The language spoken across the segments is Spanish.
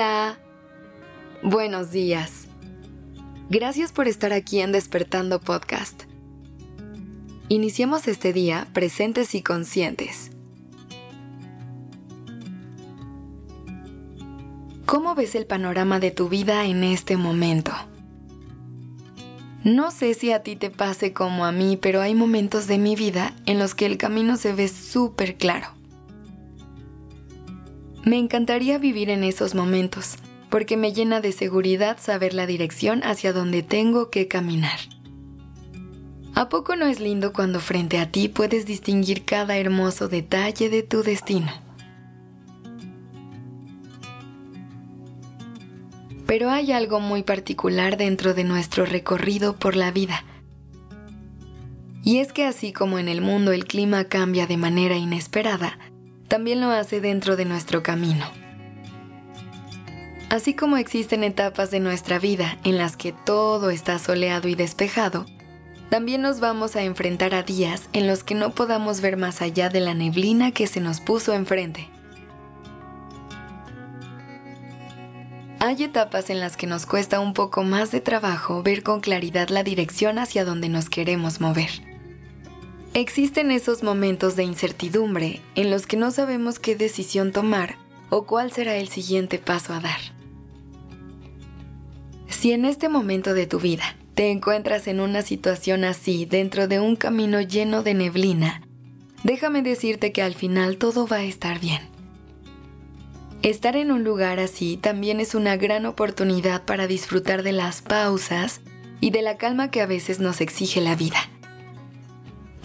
Hola. Buenos días. Gracias por estar aquí en Despertando Podcast. Iniciemos este día presentes y conscientes. ¿Cómo ves el panorama de tu vida en este momento? No sé si a ti te pase como a mí, pero hay momentos de mi vida en los que el camino se ve súper claro. Me encantaría vivir en esos momentos, porque me llena de seguridad saber la dirección hacia donde tengo que caminar. ¿A poco no es lindo cuando frente a ti puedes distinguir cada hermoso detalle de tu destino? Pero hay algo muy particular dentro de nuestro recorrido por la vida. Y es que así como en el mundo el clima cambia de manera inesperada, también lo hace dentro de nuestro camino. Así como existen etapas de nuestra vida en las que todo está soleado y despejado, también nos vamos a enfrentar a días en los que no podamos ver más allá de la neblina que se nos puso enfrente. Hay etapas en las que nos cuesta un poco más de trabajo ver con claridad la dirección hacia donde nos queremos mover. Existen esos momentos de incertidumbre en los que no sabemos qué decisión tomar o cuál será el siguiente paso a dar. Si en este momento de tu vida te encuentras en una situación así dentro de un camino lleno de neblina, déjame decirte que al final todo va a estar bien. Estar en un lugar así también es una gran oportunidad para disfrutar de las pausas y de la calma que a veces nos exige la vida.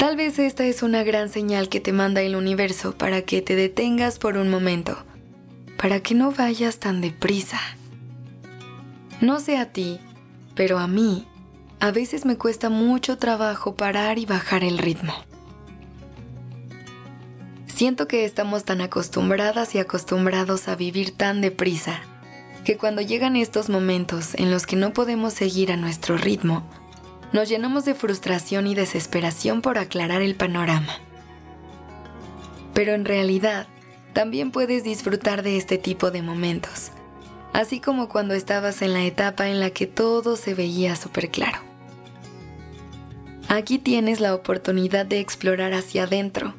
Tal vez esta es una gran señal que te manda el universo para que te detengas por un momento, para que no vayas tan deprisa. No sé a ti, pero a mí, a veces me cuesta mucho trabajo parar y bajar el ritmo. Siento que estamos tan acostumbradas y acostumbrados a vivir tan deprisa, que cuando llegan estos momentos en los que no podemos seguir a nuestro ritmo, nos llenamos de frustración y desesperación por aclarar el panorama. Pero en realidad, también puedes disfrutar de este tipo de momentos, así como cuando estabas en la etapa en la que todo se veía súper claro. Aquí tienes la oportunidad de explorar hacia adentro.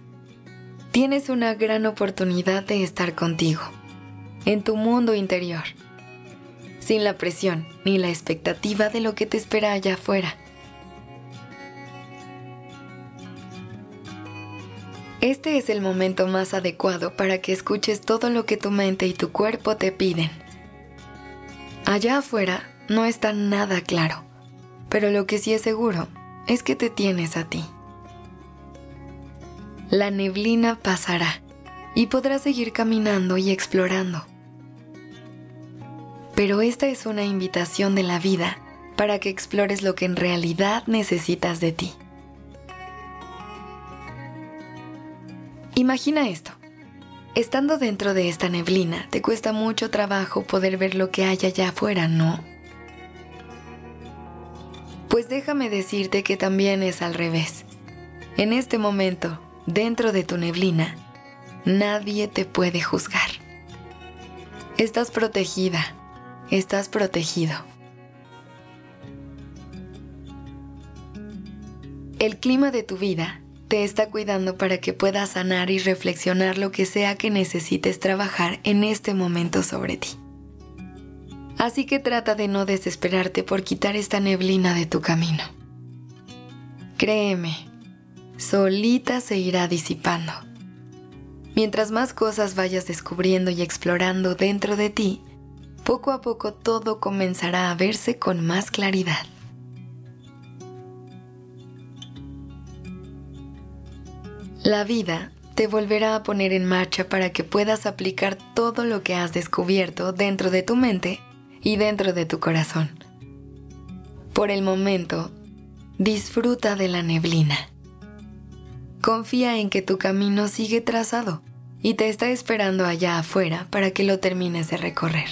Tienes una gran oportunidad de estar contigo, en tu mundo interior, sin la presión ni la expectativa de lo que te espera allá afuera. Este es el momento más adecuado para que escuches todo lo que tu mente y tu cuerpo te piden. Allá afuera no está nada claro, pero lo que sí es seguro es que te tienes a ti. La neblina pasará y podrás seguir caminando y explorando. Pero esta es una invitación de la vida para que explores lo que en realidad necesitas de ti. Imagina esto. Estando dentro de esta neblina, te cuesta mucho trabajo poder ver lo que hay allá afuera, ¿no? Pues déjame decirte que también es al revés. En este momento, dentro de tu neblina, nadie te puede juzgar. Estás protegida, estás protegido. El clima de tu vida te está cuidando para que puedas sanar y reflexionar lo que sea que necesites trabajar en este momento sobre ti. Así que trata de no desesperarte por quitar esta neblina de tu camino. Créeme, solita se irá disipando. Mientras más cosas vayas descubriendo y explorando dentro de ti, poco a poco todo comenzará a verse con más claridad. La vida te volverá a poner en marcha para que puedas aplicar todo lo que has descubierto dentro de tu mente y dentro de tu corazón. Por el momento, disfruta de la neblina. Confía en que tu camino sigue trazado y te está esperando allá afuera para que lo termines de recorrer.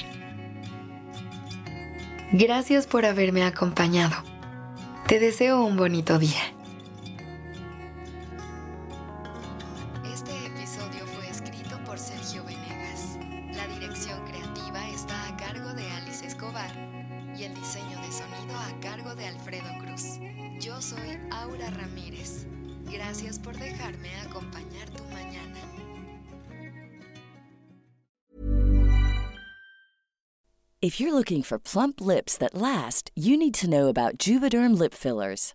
Gracias por haberme acompañado. Te deseo un bonito día. La dirección creativa está a cargo de Alice Escobar y el diseño de sonido a cargo de Alfredo Cruz. Yo soy Aura Ramírez. Gracias por dejarme acompañar tu mañana. If you're looking for plump lips that last, you need to know about Juvederm lip fillers.